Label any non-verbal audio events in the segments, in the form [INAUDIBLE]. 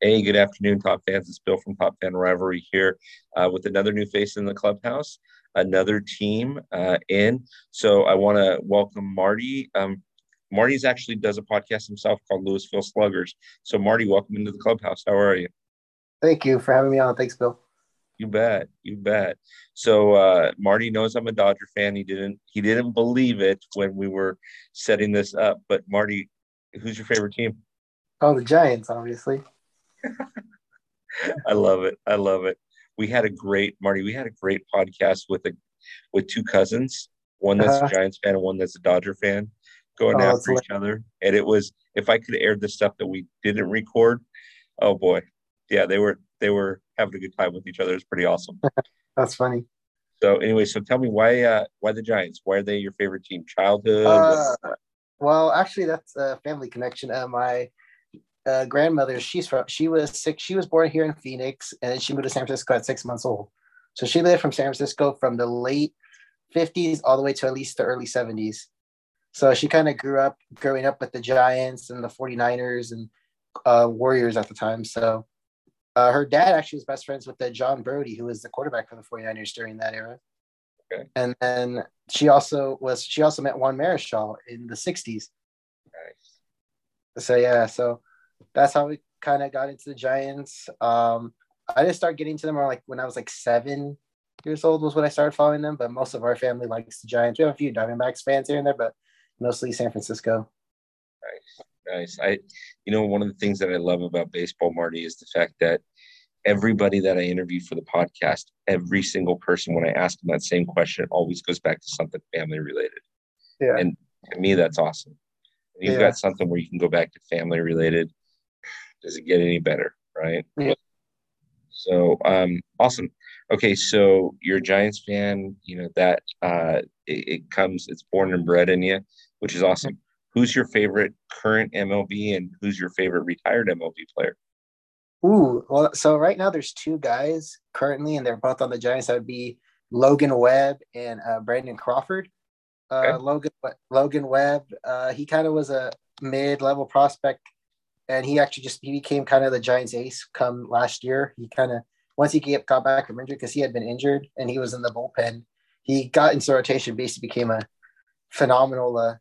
Hey, good afternoon, Top fans. It's Bill from Top Fan Rivalry here uh, with another new face in the clubhouse, another team uh, in. So I want to welcome Marty. Um, Marty's actually does a podcast himself called Louisville Sluggers. So Marty, welcome into the clubhouse. How are you? Thank you for having me on. Thanks, Bill. You bet. You bet. So uh, Marty knows I'm a Dodger fan. He didn't. He didn't believe it when we were setting this up. But Marty, who's your favorite team? Oh, the Giants, obviously. I love it. I love it. We had a great Marty. We had a great podcast with a with two cousins, one that's uh-huh. a Giants fan and one that's a Dodger fan, going oh, after each other. And it was if I could air the stuff that we didn't record, oh boy, yeah, they were they were having a good time with each other. It's pretty awesome. [LAUGHS] that's funny. So anyway, so tell me why uh why the Giants? Why are they your favorite team? Childhood? Uh, well, actually, that's a family connection. Uh, my uh, grandmother, she's from, she was six, she was born here in Phoenix and then she moved to San Francisco at six months old. So she lived from San Francisco from the late 50s all the way to at least the early 70s. So she kind of grew up growing up with the Giants and the 49ers and uh, Warriors at the time. So uh, her dad actually was best friends with John Brodie, who was the quarterback for the 49ers during that era. Okay. And then she also was she also met Juan Marichal in the 60s. Nice. So yeah, so that's how we kind of got into the Giants. Um, I didn't start getting to them like when I was like seven years old was when I started following them. But most of our family likes the Giants. We have a few Diamondbacks fans here and there, but mostly San Francisco. Nice, nice. I, you know, one of the things that I love about baseball, Marty, is the fact that everybody that I interview for the podcast, every single person, when I ask them that same question, always goes back to something family related. Yeah. And to me, that's awesome. You've yeah. got something where you can go back to family related does it get any better, right? Yeah. So um, awesome. Okay, so you're a Giants fan. You know that uh, it, it, comes. It's born and bred in you, which is awesome. Who's your favorite current MLB and who's your favorite retired MLB player? Ooh, well, so right now there's two guys currently, and they're both on the Giants. That would be Logan Webb and uh, Brandon Crawford. Uh, okay. Logan Logan Webb, uh, he kind of was a mid-level prospect and he actually just he became kind of the Giants' ace come last year. He kind of once he got back from injury because he had been injured and he was in the bullpen. He got into rotation, basically became a phenomenal uh,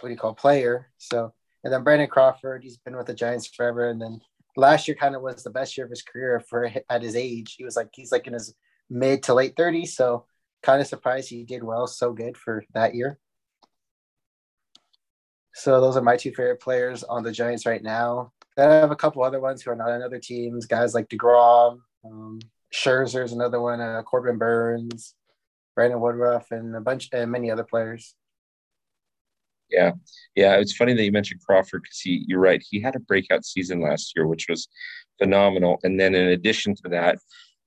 what do you call player. So and then Brandon Crawford, he's been with the Giants forever. And then last year kind of was the best year of his career for at his age. He was like he's like in his mid to late 30s. So kind of surprised he did well, so good for that year. So those are my two favorite players on the Giants right now. Then I have a couple other ones who are not on other teams. Guys like Degrom, um, Scherzer's another one. Uh, Corbin Burnes, Brandon Woodruff, and a bunch and many other players. Yeah, yeah. It's funny that you mentioned Crawford because he, you're right. He had a breakout season last year, which was phenomenal. And then in addition to that,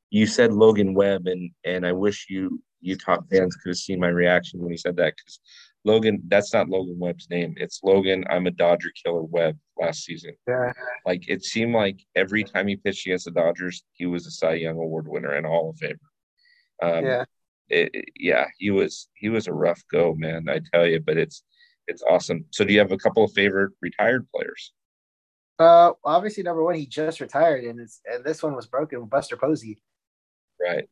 you said Logan Webb, and and I wish you Utah fans could have seen my reaction when he said that because Logan, that's not Logan Webb's name. It's Logan. I'm a Dodger killer Webb last season. Yeah. Like it seemed like every time he pitched against the Dodgers, he was a Cy Young Award winner and Hall of Famer. Um, yeah. It, it, yeah, he was he was a rough go, man. I tell you, but it's it's awesome. So, do you have a couple of favorite retired players? Uh, obviously, number one, he just retired, and it's and this one was broken. Buster Posey. Right.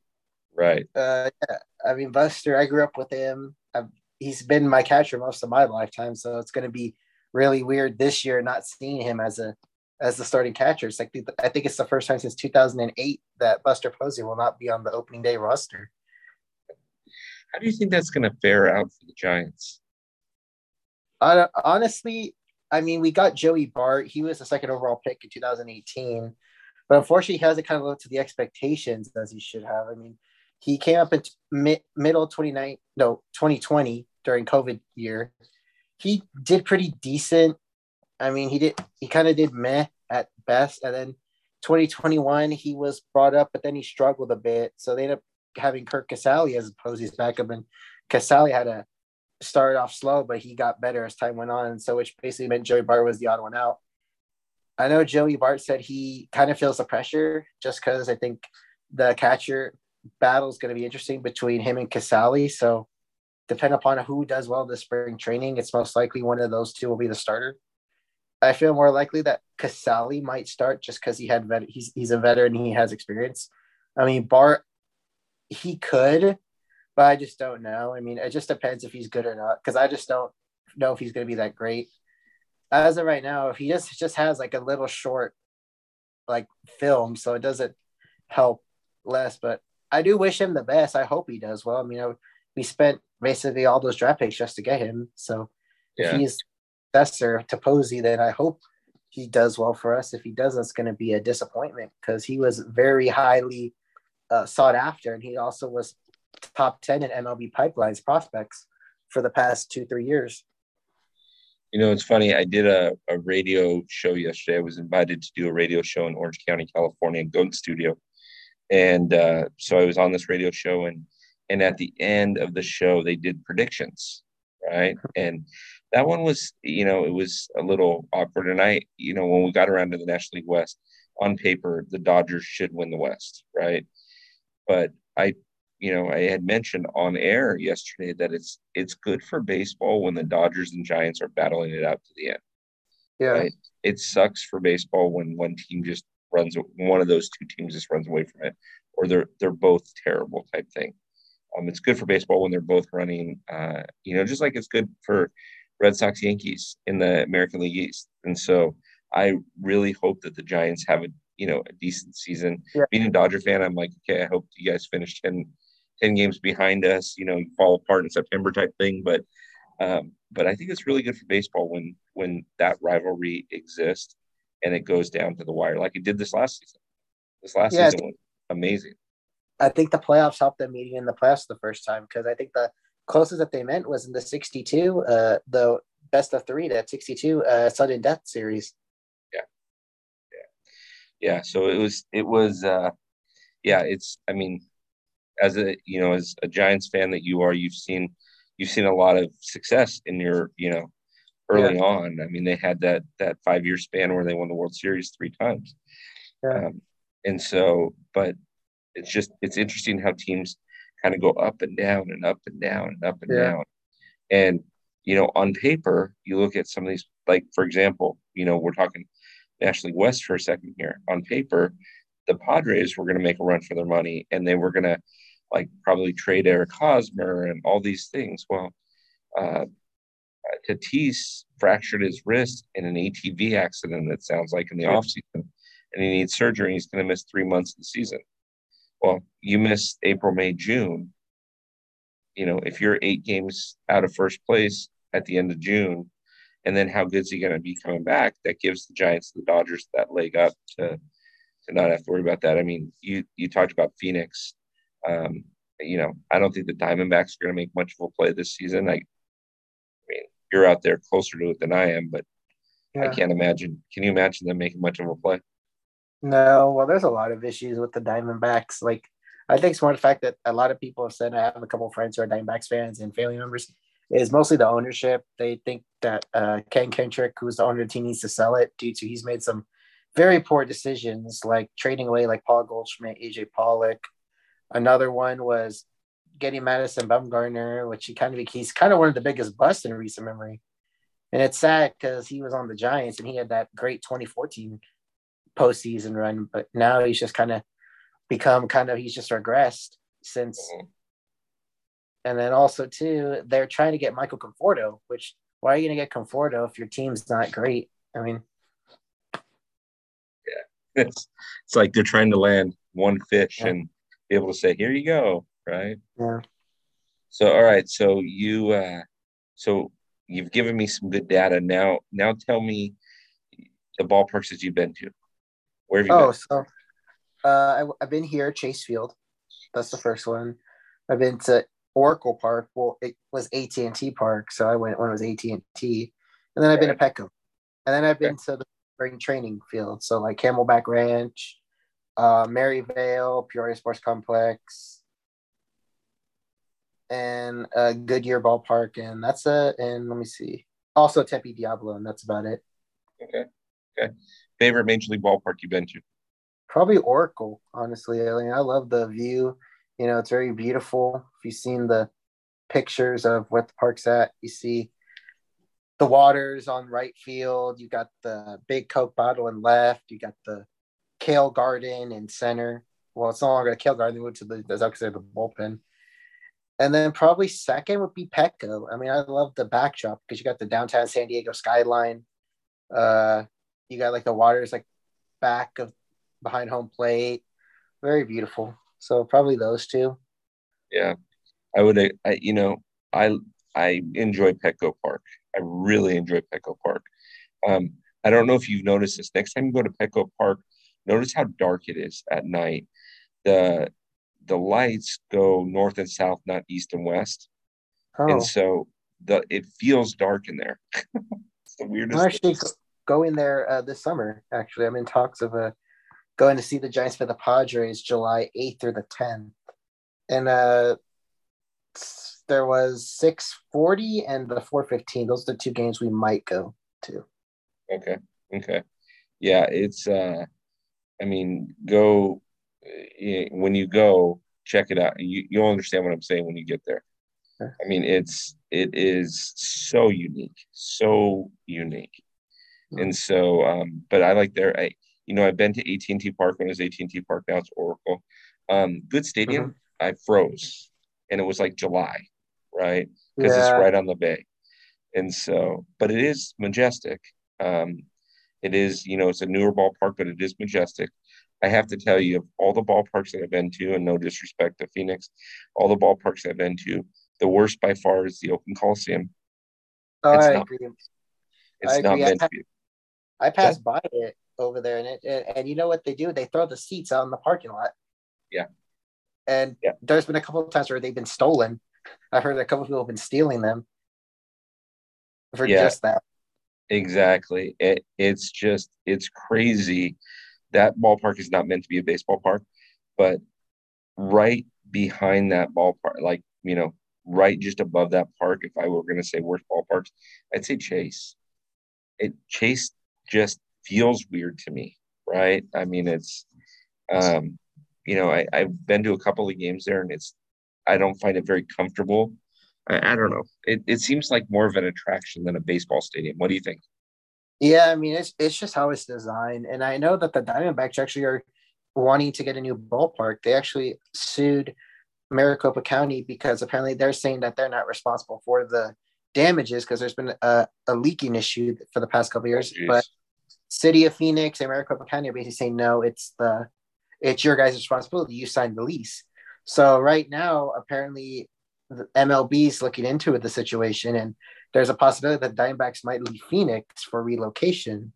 Right. Uh, yeah. I mean, Buster. I grew up with him. I've he's been my catcher most of my lifetime. So it's going to be really weird this year not seeing him as a as the starting catcher. It's like I think it's the first time since 2008 that Buster Posey will not be on the opening day roster. How do you think that's going to fare out for the Giants? Uh, honestly, I mean, we got Joey Bart. He was the second overall pick in 2018, but unfortunately, he hasn't kind of lived to the expectations as he should have. I mean, he came up in mid, middle 29 no 2020 during covid year. He did pretty decent. I mean he did he kind of did meh at best. And then 2021 he was brought up but then he struggled a bit. So they ended up having Curt Casali as Posey's backup. And Casali had to start off slow but he got better as time went on. So which basically meant Joey Bart was the odd one out. I know Joey Bart said he kind of feels the pressure just because I think the catcher battle is going to be interesting between him and Casali. So, depend upon who does well this spring training, it's most likely one of those two will be the starter. I feel more likely that Casali might start just because he had vet- he's he's a veteran, he has experience. I mean, Bart, he could, but I just don't know. I mean, it just depends if he's good or not because I just don't know if he's going to be that great. As of right now, if he just just has like a little short, like film, so it doesn't help less. But I do wish him the best. I hope he does well. I mean, I, we spent basically all those draft picks just to get him. So yeah. if he's successor to Posey, then I hope he does well for us. If he doesn't, it's going to be a disappointment because he was very highly uh, sought after, and he also was top ten in MLB pipelines prospects for the past two three years. You know, it's funny. I did a, a radio show yesterday. I was invited to do a radio show in Orange County, California, in Goat Studio, and uh, so I was on this radio show, and and at the end of the show, they did predictions, right? And that one was, you know, it was a little awkward. And I, you know, when we got around to the National League West, on paper, the Dodgers should win the West, right? But I, you know, I had mentioned on air yesterday that it's it's good for baseball when the Dodgers and Giants are battling it out to the end. Yeah. Right? It sucks for baseball when one team just runs one of those two teams just runs away from it, or they're they're both terrible type thing. Um, it's good for baseball when they're both running. Uh, you know, just like it's good for Red Sox Yankees in the American League East. And so I really hope that the Giants have a you know a decent season. Yeah. Being a Dodger fan, I'm like, okay, I hope you guys finish 10, 10 games behind us. You know, you fall apart in September type thing. But um, but I think it's really good for baseball when when that rivalry exists and it goes down to the wire, like it did this last season. This last yeah, season was amazing. I think the playoffs helped them meeting in the playoffs the first time because I think the closest that they meant was in the 62, uh, the best of three, that 62 uh, sudden death series. Yeah. Yeah. Yeah. So it was, it was, uh, yeah, it's, I mean, as a, you know, as a Giants fan that you are, you've seen, you've seen a lot of success in your, you know, early yeah. on. I mean, they had that, that five year span where they won the World Series three times. Yeah. Um, and so, but it's just, it's interesting how teams, kind of go up and down and up and down and up and yeah. down. And, you know, on paper, you look at some of these, like, for example, you know, we're talking National League West for a second here. On paper, the Padres were going to make a run for their money and they were going to, like, probably trade Eric Hosmer and all these things. Well, uh, Tatis fractured his wrist in an ATV accident, that sounds like in the yeah. offseason, and he needs surgery. He's going to miss three months of the season well, you miss April, May, June. You know, if you're eight games out of first place at the end of June, and then how good is he going to be coming back? That gives the Giants, the Dodgers, that leg up to to not have to worry about that. I mean, you you talked about Phoenix. Um, you know, I don't think the Diamondbacks are going to make much of a play this season. I, you're out there closer to it than I am, but yeah. I can't imagine. Can you imagine them making much of a play? No, well, there's a lot of issues with the Diamondbacks. Like, I think it's more the fact that a lot of people have said, I have a couple friends who are Diamondbacks fans and family members, is mostly the ownership. They think that uh, Ken Kendrick, who's the owner of the team, needs to sell it due to he's made some very poor decisions, like trading away like Paul Goldschmidt, AJ Pollock. Another one was getting Madison Bumgarner, which he kind of he's kind of one of the biggest busts in recent memory. And it's sad because he was on the Giants and he had that great 2014 postseason run, but now he's just kind of become kind of he's just regressed since. Mm-hmm. And then also too, they're trying to get Michael Conforto, which why are you going to get Conforto if your team's not great? I mean, yeah, it's [LAUGHS] it's like they're trying to land one fish yeah. and be able to say, "Here you go," right? Yeah. So all right, so you uh, so you've given me some good data. Now, now tell me the ballparks that you've been to. Where have you been? oh, been? so uh, I, have been here, Chase Field. That's the first one. I've been to Oracle Park. Well, it was AT and T Park, so I went when it was AT and T. And then I've been to Petco, and then I've been okay. to the spring training field. So like Camelback Ranch, uh, Maryvale, Peoria Sports Complex, and uh, Goodyear Ballpark, and that's it. And let me see, also Tempe Diablo, and that's about it. Okay. Okay favorite major league ballpark you've been to? Probably Oracle, honestly. I mean, I love the view. You know, it's very beautiful. If you've seen the pictures of what the park's at, you see the waters on right field. You got the big Coke bottle in left. You got the kale garden in center. Well, it's no longer a kale garden. They moved to the, the the bullpen. And then probably second would be Petco. I mean, I love the backdrop because you got the downtown San Diego skyline. Uh, you got like the waters like back of behind home plate. Very beautiful. So probably those two. Yeah, I would. I, you know, I I enjoy Petco Park. I really enjoy Petco Park. Um, I don't know if you've noticed this. Next time you go to Petco Park, notice how dark it is at night. The the lights go north and south, not east and west. Oh. And so the it feels dark in there. [LAUGHS] it's the weirdest. I'm actually going there uh, this summer. Actually, I'm in talks of uh, going to see the Giants for the Padres July 8th or the 10th, and uh, there was 640 and the 415. Those are the two games we might go to. Okay. Okay. Yeah, it's uh I mean, go when you go, check it out. You you'll understand what I'm saying when you get there. I mean, it's it is so unique, so unique. Mm-hmm. And so um but I like there I you know, I've been to AT&T Park when it was AT&T Park, now it's Oracle. Um, good stadium. Mm-hmm. I froze and it was like July right? Because yeah. it's right on the bay. And so, but it is majestic. Um, it is, you know, it's a newer ballpark, but it is majestic. I have to tell you, of all the ballparks that I've been to, and no disrespect to Phoenix, all the ballparks I've been to, the worst by far is the Oakland Coliseum. Oh, it's I not, agree. It's I not agree. meant I, to be. I passed yeah. by it over there, and it, and, you know what they do? They throw the seats out in the parking lot. Yeah. And yeah. there's been a couple of times where they've been stolen, I've heard a couple people have been stealing them for yeah, just that. Exactly. It, it's just it's crazy. That ballpark is not meant to be a baseball park, but right behind that ballpark, like you know, right just above that park, if I were going to say worst ballparks, I'd say Chase. It Chase just feels weird to me, right? I mean, it's, um, you know, I, I've been to a couple of games there, and it's I don't find it very comfortable. I, I don't know. It, it seems like more of an attraction than a baseball stadium. What do you think? Yeah, I mean it's it's just how it's designed, and I know that the Diamondbacks actually are wanting to get a new ballpark. They actually sued Maricopa County because apparently they're saying that they're not responsible for the damages because there's been a, a, leaking issue for the past couple years. But City of Phoenix and Maricopa County are basically saying no, it's the it's your guys' responsibility. You signed the lease. So right now, apparently, the MLB is looking into the situation, and there's a possibility that Diamondbacks might leave Phoenix for relocation.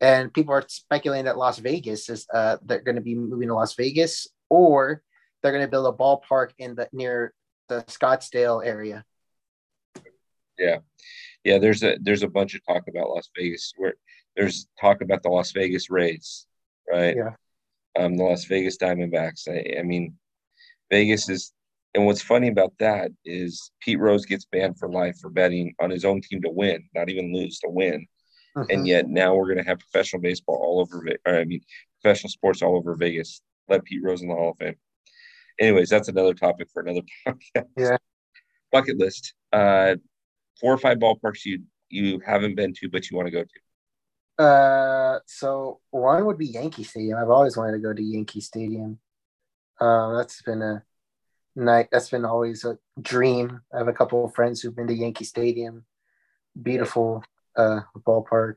And people are speculating that Las Vegas is uh, they're going to be moving to Las Vegas, or they're going to build a ballpark in the near the Scottsdale area. Yeah, yeah. There's a there's a bunch of talk about Las Vegas. Where there's talk about the Las Vegas Rays, right? Yeah. Um, the Las Vegas Diamondbacks. I, I mean, Vegas is, and what's funny about that is Pete Rose gets banned for life for betting on his own team to win, not even lose to win. Uh-huh. And yet now we're going to have professional baseball all over, or I mean, professional sports all over Vegas. Let Pete Rose in the Hall of Fame. Anyways, that's another topic for another [LAUGHS] podcast. Yeah. Bucket list. Uh, four or five ballparks you you haven't been to, but you want to go to. Uh, so one would be Yankee Stadium. I've always wanted to go to Yankee Stadium. Uh, that's been a night. That's been always a dream. I have a couple of friends who've been to Yankee Stadium. Beautiful uh, ballpark.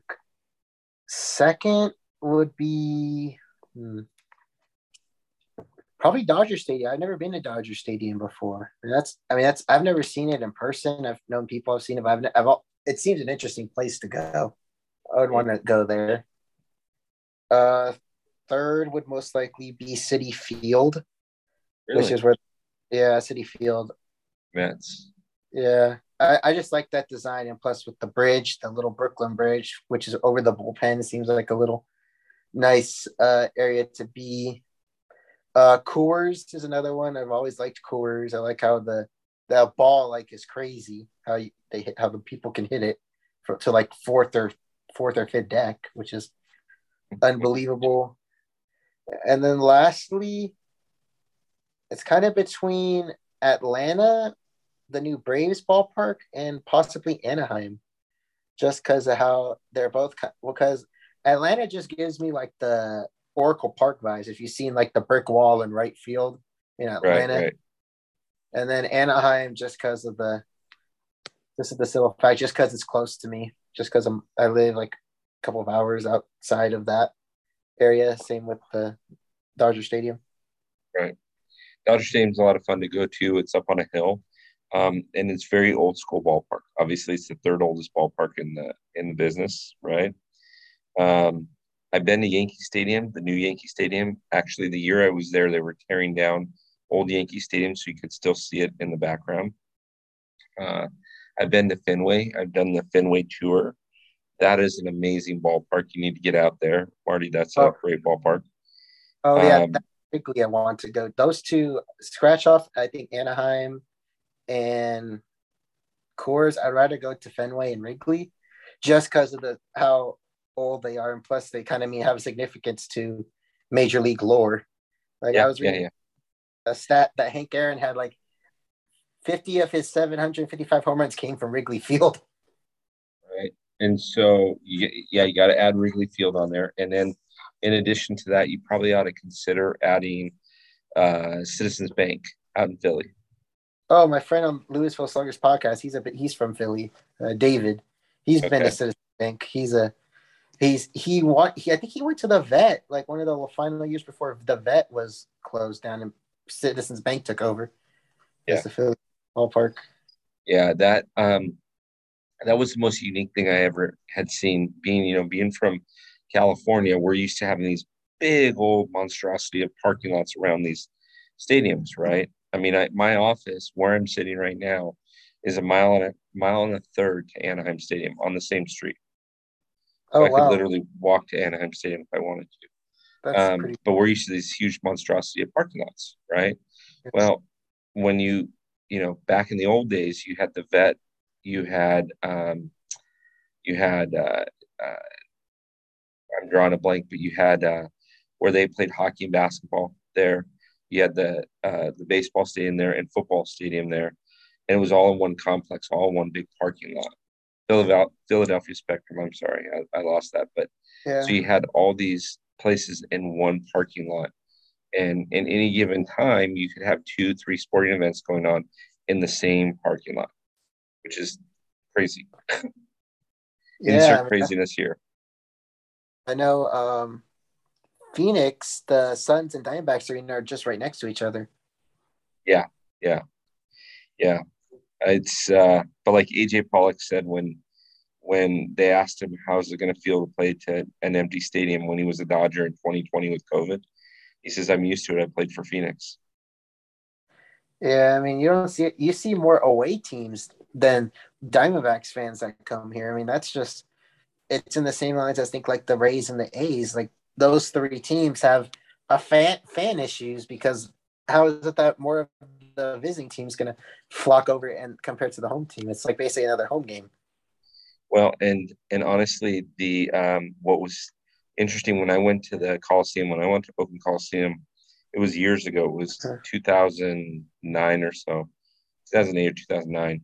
Second would be hmm, probably Dodger Stadium. I've never been to Dodger Stadium before. And that's, I mean, that's I've never seen it in person. I've known people I've seen it. But I've, I've it seems an interesting place to go. I would want to go there. Uh, third would most likely be Citi Field really? which is where, yeah, Citi Field. Mets. Yeah, I, I just like that design, and plus with the bridge, the little Brooklyn Bridge, which is over the bullpen, seems like a little nice uh, area to be. Uh, Coors is another one. I've always liked Coors. I like how the the ball like is crazy. How you, they hit, how the people can hit it for, to like fourth or fourth or fifth deck, which is [LAUGHS] unbelievable. And then lastly, it's kind of between Atlanta, the new Braves ballpark, and possibly Anaheim. just because of how they're both because Atlanta just gives me like the Oracle Park vibes. If you've seen like the brick wall in right field in Atlanta, right, right. and then Anaheim just because of the this is the simple fact, just because it's close to me, just because I'm I live like a couple of hours outside of that area. Same with the Dodger Stadium. Right, Dodger Stadium's a lot of fun to go to. It's up on a hill, um, and it's very old school ballpark. Obviously, it's the third oldest ballpark in the in the business, right? Um, I've been to Yankee Stadium, the new Yankee Stadium. Actually, the year I was there, they were tearing down old Yankee Stadium, so you could still see it in the background. Uh, I've been to Fenway. I've done the Fenway tour. That is an amazing ballpark. You need to get out there, Marty. That's oh. a great ballpark. Oh yeah, um, I want to go. Those two scratch off. I think Anaheim and Coors. I'd rather go to Fenway and Wrigley, just because of the how old they are, and plus they kind of mean have significance to major league lore. Like yeah, I was reading yeah, yeah. a stat that Hank Aaron had like 50 of his 755 home runs came from Wrigley Field. Right. And so, yeah, you got to add Wrigley Field on there. And then, in addition to that, you probably ought to consider adding uh, Citizens Bank out in Philly. Oh, my friend on Louisville Sluggers podcast, he's a he's from Philly, uh, David. He's okay. been to Citizens Bank. He's a he's he want he, I think he went to the vet like one of the final years before the vet was closed down and Citizens Bank took over. Yeah, the Philly ballpark. Yeah, that um, that was the most unique thing I ever had seen. Being you know being from California, we're used to having these big old monstrosity of parking lots around these stadiums, right? I mean, I, my office where I'm sitting right now is a mile and a mile and a third to Anaheim Stadium on the same street. So oh, I wow. could literally walk to Anaheim Stadium if I wanted to. Um, pretty- but we're used to these huge monstrosity of parking lots, right? Yes. Well, when you you know back in the old days, you had the vet, you had um, you had uh, uh, I'm drawing a blank, but you had uh, where they played hockey and basketball there. You had the uh, the baseball stadium there and football stadium there, and it was all in one complex, all in one big parking lot. Philadelphia, Philadelphia Spectrum. I'm sorry, I, I lost that. But yeah. so you had all these places in one parking lot, and in any given time, you could have two, three sporting events going on in the same parking lot, which is crazy. [LAUGHS] yeah, Insert craziness here. I know um, Phoenix, the Suns and Diamondbacks arena are just right next to each other. Yeah, yeah, yeah. It's uh, but like AJ Pollock said when when they asked him how's it going to feel to play to an empty stadium when he was a Dodger in 2020 with COVID, he says I'm used to it. I played for Phoenix. Yeah, I mean you don't see you see more away teams than Diamondbacks fans that come here. I mean that's just it's in the same lines as I think like the Rays and the A's. Like those three teams have a fan fan issues because how is it that more of the visiting team is going to flock over and compared to the home team? It's like basically another home game. Well, and and honestly, the um, what was interesting when I went to the Coliseum, when I went to Oakland Coliseum, it was years ago. It was 2009 or so, 2008 or 2009,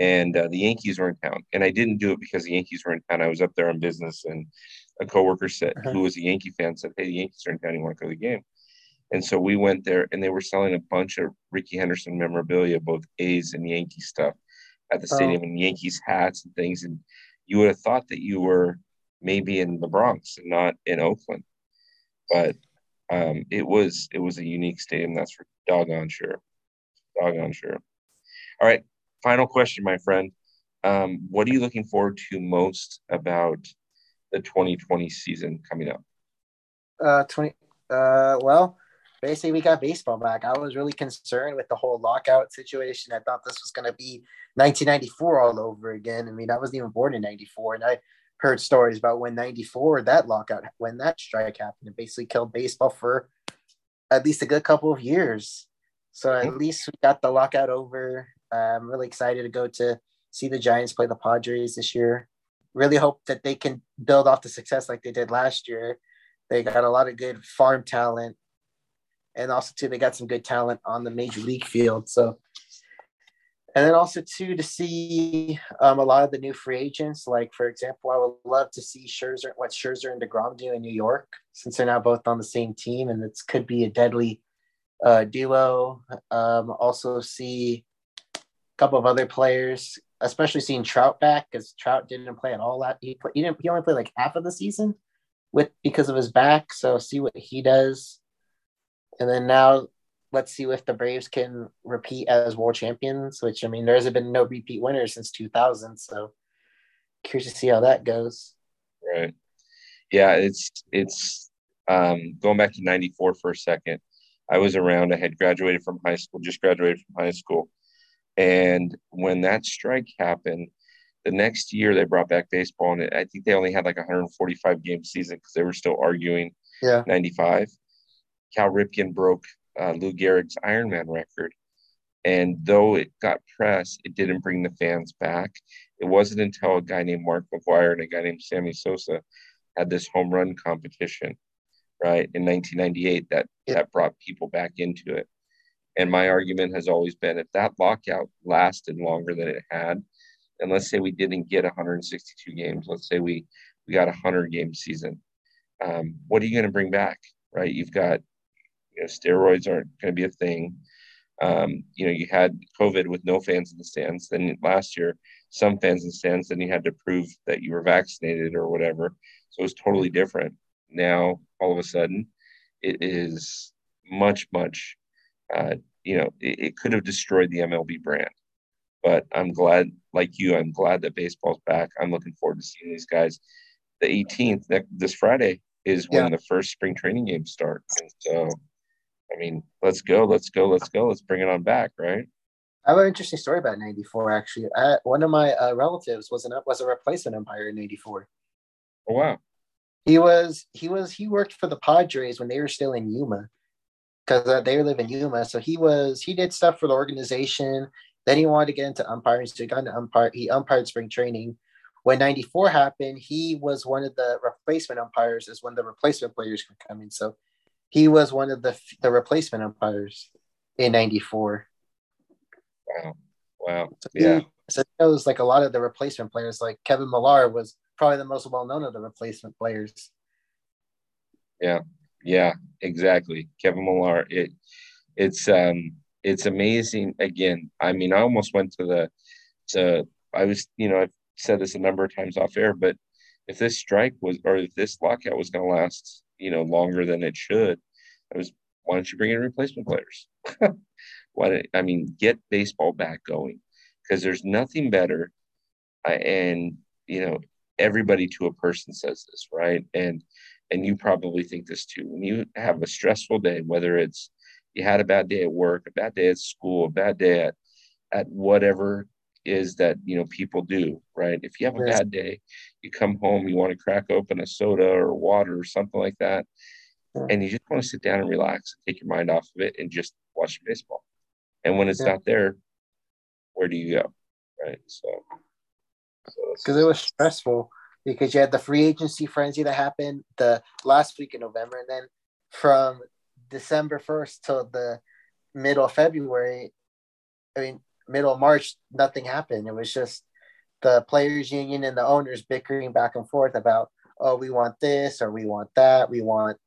and uh, the Yankees were in town. And I didn't do it because the Yankees were in town. I was up there on business, and a coworker said, uh-huh. who was a Yankee fan, said, "Hey, the Yankees are in town. You want to go to the game?" And so we went there, and they were selling a bunch of Rickey Henderson memorabilia, both A's and Yankee stuff, at the oh. stadium, and Yankees hats and things. And you would have thought that you were maybe in the Bronx and not in Oakland, but um, it was it was a unique stadium. That's for doggone sure, doggone sure. All right, final question, my friend. Um, what are you looking forward to most about the 2020 season coming up? Uh, 20. Uh, well, basically we got baseball back. I was really concerned with the whole lockout situation. I thought this was going to be 1994 all over again. I mean, I wasn't even born in 94 and I heard stories about when 94 that lockout when that strike happened it basically killed baseball for at least a good couple of years. So at mm-hmm. least we got the lockout over. I'm really excited to go to see the Giants play the Padres this year. Really hope that they can build off the success like they did last year. They got a lot of good farm talent and also too they got some good talent on the major league field. So and then also too to see um, a lot of the new free agents. Like for example, I would love to see Scherzer, what Scherzer and Degrom do in New York, since they're now both on the same team, and it could be a deadly uh, duo. Um, also see couple of other players, especially seeing Trout back because Trout didn't play at all. That he play, he didn't he only played like half of the season with because of his back. So see what he does, and then now let's see if the Braves can repeat as world champions, which I mean, there hasn't been no repeat winners since 2000. So curious to see how that goes. Right. Yeah, it's, it's, um, going back to 94 for a second. I was around, I had graduated from high school, just graduated from high school. And when that strike happened, the next year they brought back baseball, and I think they only had like 145 game season because they were still arguing yeah. 95. Cal Ripken broke uh, Lou Gehrig's Ironman record. And though it got press, it didn't bring the fans back. It wasn't until a guy named Mark McGwire and a guy named Sammy Sosa had this home run competition, right, in 1998 that, yeah. that brought people back into it. And my argument has always been if that lockout lasted longer than it had, and let's say we didn't get 162 games, let's say we, we got a 100 game season, um, what are you going to bring back, right? You've got you know, steroids aren't going to be a thing. Um, you know, you had COVID with no fans in the stands. Then last year, some fans in the stands. Then you had to prove that you were vaccinated or whatever. So it was totally different. Now, all of a sudden, it is much, much. Uh, you know, it, it could have destroyed the MLB brand. But I'm glad, like you, I'm glad that baseball's back. I'm looking forward to seeing these guys. The 18th, this Friday, is when yeah. the first spring training games start. And so I mean, let's go, let's go, let's go, let's bring it on back, right? I have an interesting story about '94. Actually, I, one of my uh, relatives was an was a replacement umpire in '94. Oh wow! He was he was he worked for the Padres when they were still in Yuma, because uh, they live in Yuma. So he was he did stuff for the organization. Then he wanted to get into umpiring, so he got into umpire. He umpired spring training. When '94 happened, he was one of the replacement umpires, as when the replacement players could come in. So he was one of the the replacement umpires in '94. Wow! Wow! So yeah. He, so it was like a lot of the replacement players, like Kevin Millar was probably the most well known of the replacement players. Yeah, yeah, exactly. Kevin Millar. It it's um it's amazing. Again, I mean, I almost went to the to I was you know I've said this a number of times off air, but if this strike was or if this lockout was going to last you know longer than it should. I was why don't you bring in replacement players? [LAUGHS] why did, I mean get baseball back going because there's nothing better. Uh, and you know everybody to a person says this right and and you probably think this too when you have a stressful day whether it's you had a bad day at work a bad day at school a bad day at at whatever is that you know people do right? If you have a bad day you come home you want to crack open a soda or water or something like that and you just want to sit down and relax and take your mind off of it and just watch baseball. And when it's yeah. not there where do you go right? So because so it was stressful because you had the free agency frenzy that happened the last week in november and then from december 1st till the middle of february i mean middle of March, nothing happened. It was just the players union and the owners bickering back and forth about, oh, we want this or we want that. We want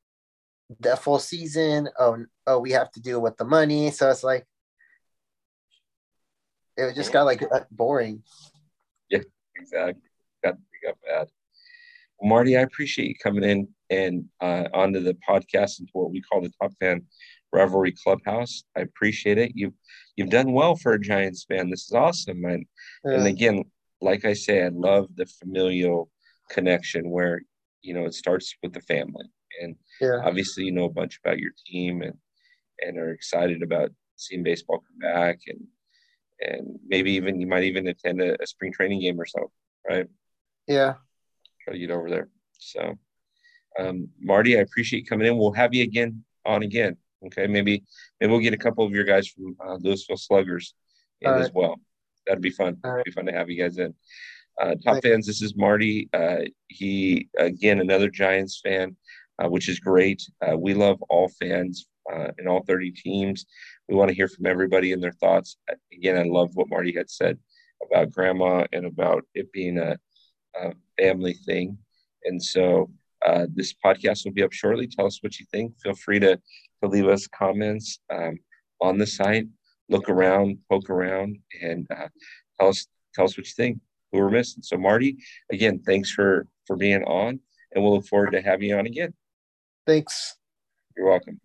the full season. Oh, oh, we have to deal with the money. So it's like, it just got like uh, boring. Yeah, exactly. Got, bad. Well, Marty, I appreciate you coming in and uh, onto the podcast into what we call the Top Fan Rivalry Clubhouse. I appreciate it. You've you've done well for a Giants fan. This is awesome. And yeah. and again, like I say, I love the familial connection where you know it starts with the family. And yeah. obviously you know a bunch about your team and and are excited about seeing baseball come back and and maybe even you might even attend a, a spring training game or so, right? Yeah. Try to get over there. So um, Marty, I appreciate you coming in. We'll have you again on again. Okay, maybe maybe we'll get a couple of your guys from uh, Louisville Sluggers in as well. That'd be fun. It'd be fun to have you guys in. Uh, top Thanks. fans, this is Marty. Uh, he again another Giants fan, uh, which is great. Uh, we love all fans uh, in all 30 teams. We want to hear from everybody and their thoughts. Again, I love what Marty had said about grandma and about it being a, a family thing. And so uh, this podcast will be up shortly. Tell us what you think. Feel free to, to leave us comments um, on the site. Look around, poke around, and uh, tell us tell us what you think. Who we're missing. So, Marty, again, thanks for for being on, and we'll look forward to having you on again. Thanks. You're welcome.